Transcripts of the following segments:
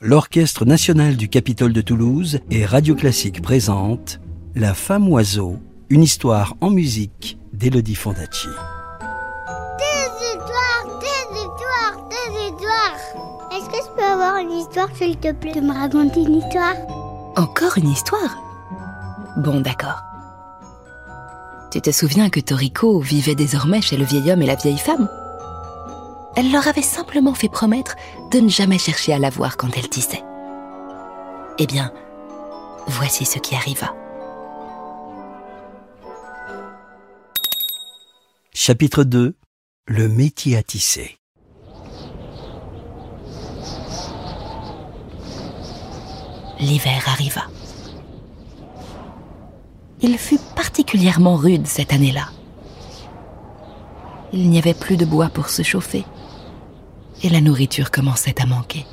l'Orchestre national du Capitole de Toulouse et Radio Classique présente La femme oiseau, une histoire en musique d'Elodie Fondacci. Des histoires, des histoires, des histoires. Est-ce que je peux avoir une histoire, s'il te plaît, de me raconter une histoire? Encore une histoire? Bon, d'accord. Tu te souviens que Toriko vivait désormais chez le vieil homme et la vieille femme? Elle leur avait simplement fait promettre de ne jamais chercher à la voir quand elle tissait. Eh bien, voici ce qui arriva. Chapitre 2 Le métier à tisser. L'hiver arriva. Il fut particulièrement rude cette année-là. Il n'y avait plus de bois pour se chauffer et la nourriture commençait à manquer.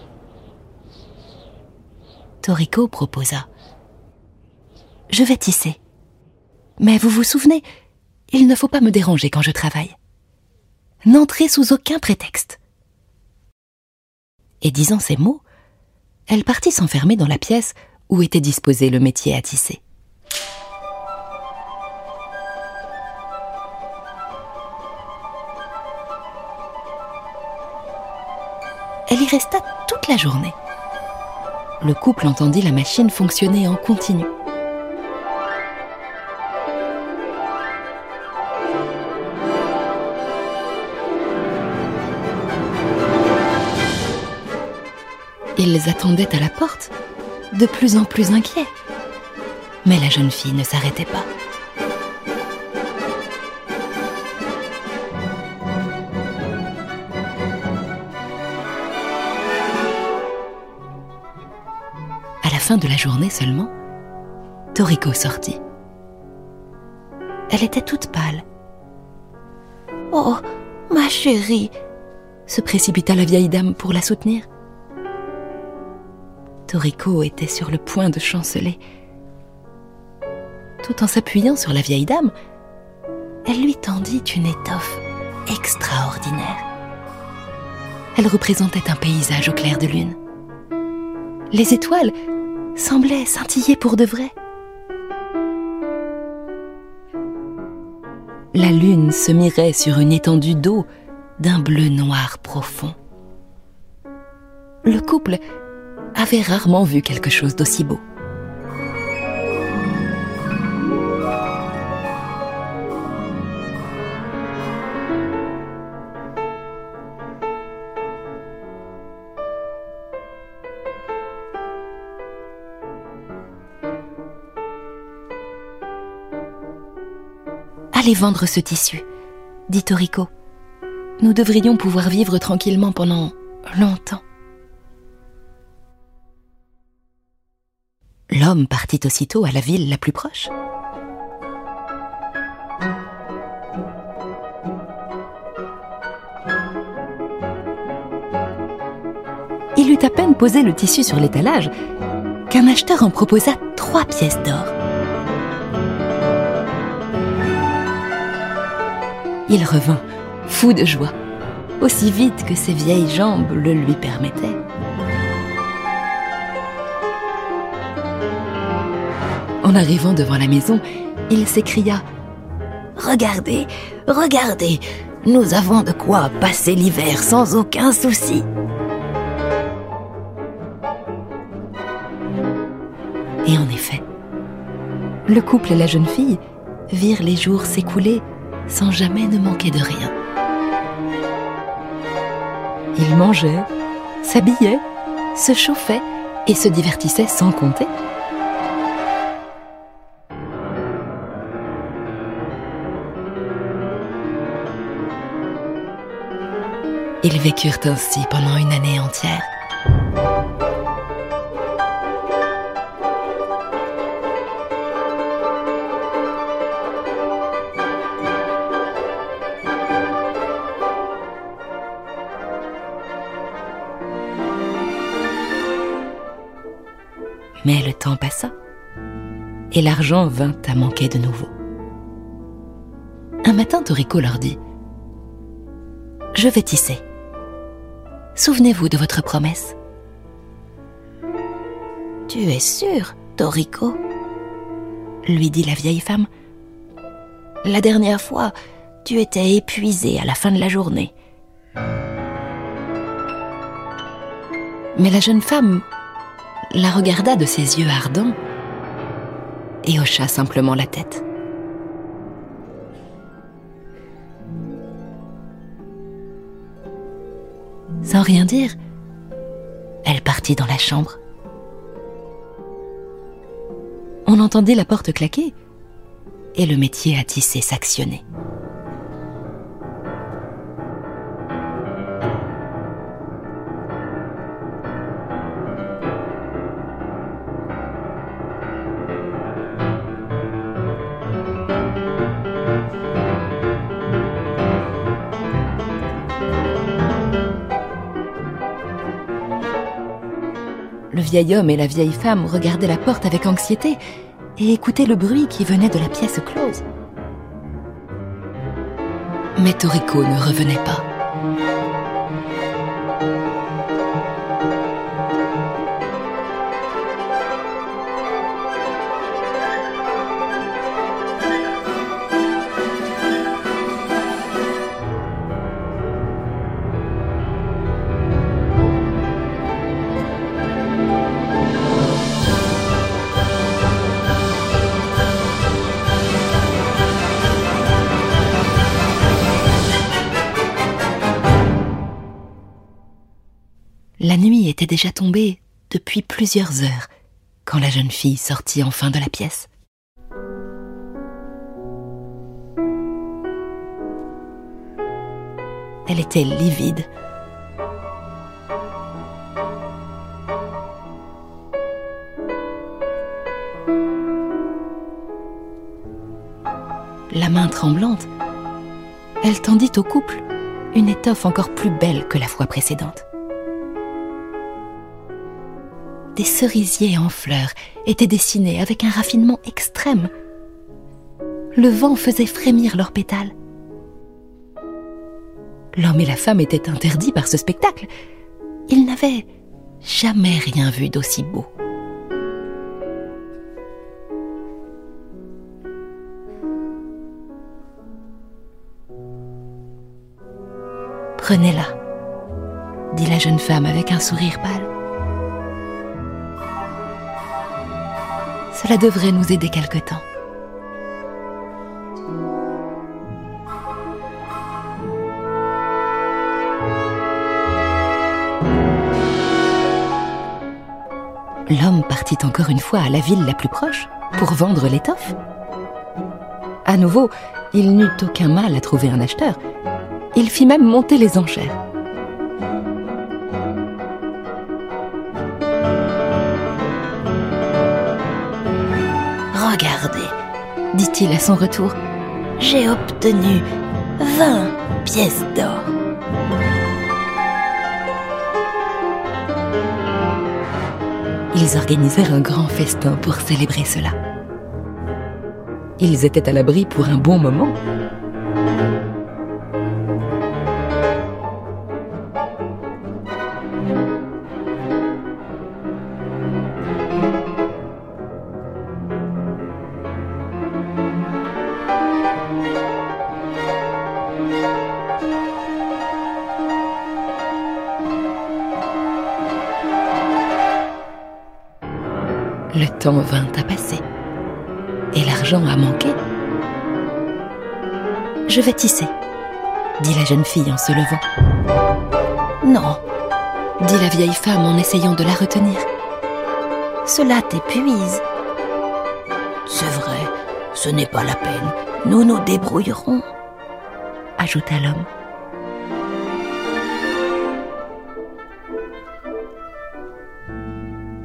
Toriko proposa Je vais tisser. Mais vous vous souvenez, il ne faut pas me déranger quand je travaille. N'entrez sous aucun prétexte. Et disant ces mots, elle partit s'enfermer dans la pièce où était disposé le métier à tisser. Elle y resta toute la journée. Le couple entendit la machine fonctionner en continu. Ils attendaient à la porte, de plus en plus inquiets. Mais la jeune fille ne s'arrêtait pas. Fin de la journée seulement, Toriko sortit. Elle était toute pâle. Oh, ma chérie, se précipita la vieille dame pour la soutenir. Toriko était sur le point de chanceler. Tout en s'appuyant sur la vieille dame, elle lui tendit une étoffe extraordinaire. Elle représentait un paysage au clair de lune. Les étoiles semblaient scintiller pour de vrai. La lune se mirait sur une étendue d'eau d'un bleu noir profond. Le couple avait rarement vu quelque chose d'aussi beau. Allez vendre ce tissu, dit Toriko. Nous devrions pouvoir vivre tranquillement pendant longtemps. L'homme partit aussitôt à la ville la plus proche. Il eut à peine posé le tissu sur l'étalage qu'un acheteur en proposa trois pièces d'or. Il revint, fou de joie, aussi vite que ses vieilles jambes le lui permettaient. En arrivant devant la maison, il s'écria ⁇ Regardez, regardez, nous avons de quoi passer l'hiver sans aucun souci !⁇ Et en effet, le couple et la jeune fille virent les jours s'écouler sans jamais ne manquer de rien. Ils mangeaient, s'habillaient, se chauffaient et se divertissaient sans compter. Ils vécurent ainsi pendant une année entière. Et l'argent vint à manquer de nouveau. Un matin, Toriko leur dit Je vais tisser. Souvenez-vous de votre promesse. Tu es sûr, Toriko? lui dit la vieille femme. La dernière fois, tu étais épuisé à la fin de la journée. Mais la jeune femme la regarda de ses yeux ardents et hocha simplement la tête. Sans rien dire, elle partit dans la chambre. On entendait la porte claquer et le métier à tisser s'actionner. Vieil homme et la vieille femme regardaient la porte avec anxiété et écoutaient le bruit qui venait de la pièce close. Mais Toriko ne revenait pas. La nuit était déjà tombée depuis plusieurs heures quand la jeune fille sortit enfin de la pièce. Elle était livide. La main tremblante, elle tendit au couple une étoffe encore plus belle que la fois précédente. Des cerisiers en fleurs étaient dessinés avec un raffinement extrême. Le vent faisait frémir leurs pétales. L'homme et la femme étaient interdits par ce spectacle. Ils n'avaient jamais rien vu d'aussi beau. Prenez-la, dit la jeune femme avec un sourire pâle. Cela devrait nous aider quelque temps. L'homme partit encore une fois à la ville la plus proche pour vendre l'étoffe. À nouveau, il n'eut aucun mal à trouver un acheteur. Il fit même monter les enchères. Dit-il à son retour, j'ai obtenu 20 pièces d'or. Ils organisèrent un grand festin pour célébrer cela. Ils étaient à l'abri pour un bon moment. Le temps vint à passer et l'argent a manqué. Je vais tisser, dit la jeune fille en se levant. Non, dit la vieille femme en essayant de la retenir. Cela t'épuise. C'est vrai, ce n'est pas la peine. Nous nous débrouillerons, ajouta l'homme.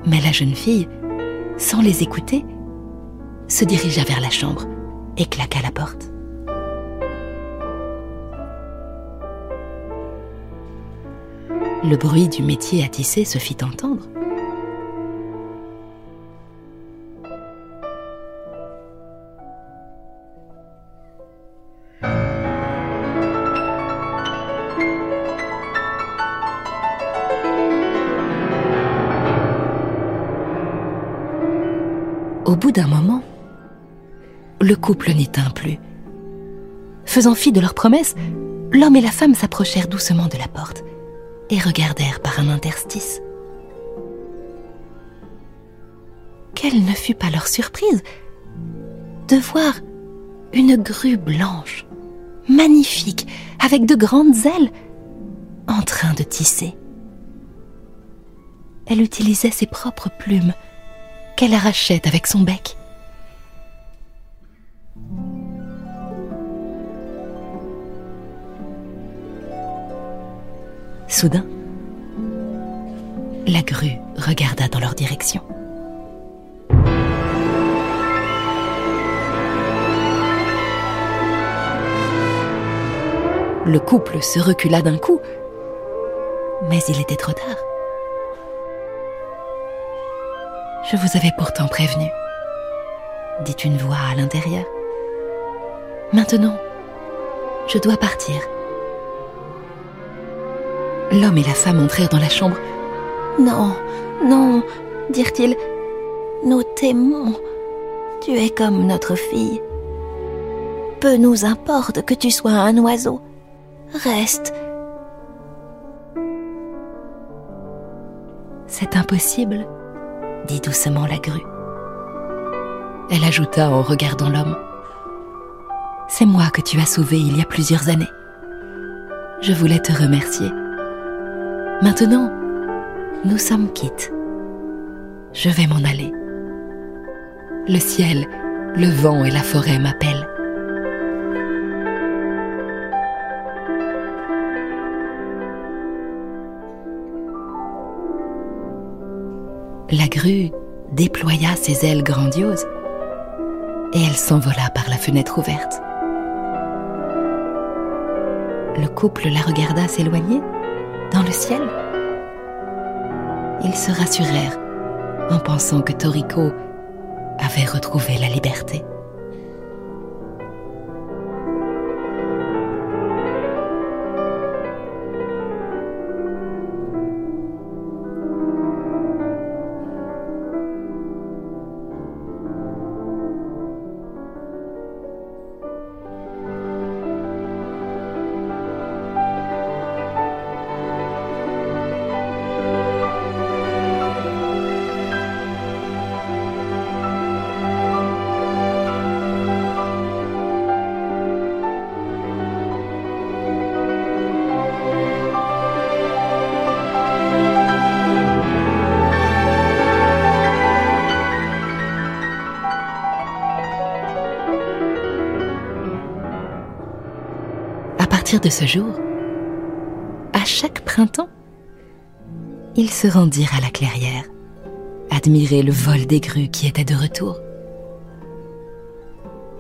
Mais la jeune fille, sans les écouter, se dirigea vers la chambre et claqua la porte. Le bruit du métier à tisser se fit entendre. Au bout d'un moment, le couple n'y tint plus. Faisant fi de leur promesse, l'homme et la femme s'approchèrent doucement de la porte et regardèrent par un interstice. Quelle ne fut pas leur surprise de voir une grue blanche, magnifique, avec de grandes ailes, en train de tisser. Elle utilisait ses propres plumes qu'elle arrachait avec son bec. Soudain, la grue regarda dans leur direction. Le couple se recula d'un coup, mais il était trop tard. Je vous avais pourtant prévenu, dit une voix à l'intérieur. Maintenant, je dois partir. L'homme et la femme entrèrent dans la chambre. Non, non, dirent-ils, nous t'aimons. Tu es comme notre fille. Peu nous importe que tu sois un oiseau. Reste. C'est impossible, doucement la grue. Elle ajouta en regardant l'homme. C'est moi que tu as sauvé il y a plusieurs années. Je voulais te remercier. Maintenant, nous sommes quittes. Je vais m'en aller. Le ciel, le vent et la forêt m'appellent. La grue déploya ses ailes grandioses et elle s'envola par la fenêtre ouverte. Le couple la regarda s'éloigner dans le ciel. Ils se rassurèrent en pensant que Toriko avait retrouvé la liberté. De ce jour, à chaque printemps, ils se rendirent à la clairière, admirer le vol des grues qui étaient de retour.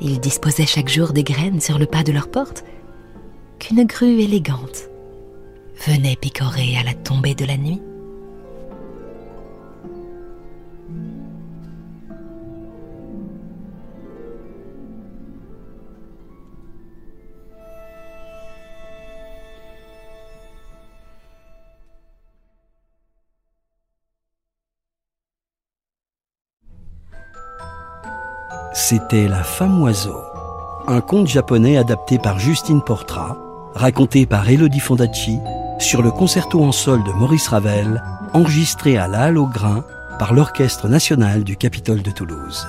Ils disposaient chaque jour des graines sur le pas de leur porte qu'une grue élégante venait picorer à la tombée de la nuit. C'était La femme oiseau, un conte japonais adapté par Justine Portra, raconté par Elodie Fondacci sur le concerto en sol de Maurice Ravel, enregistré à la Halle au Grain par l'Orchestre national du Capitole de Toulouse.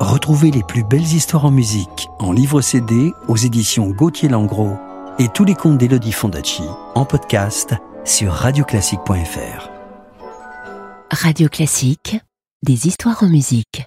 Retrouvez les plus belles histoires en musique en livre CD aux éditions Gauthier Langros et tous les contes d'Elodie Fondacci en podcast sur radioclassique.fr. Radio Classique, des histoires en musique.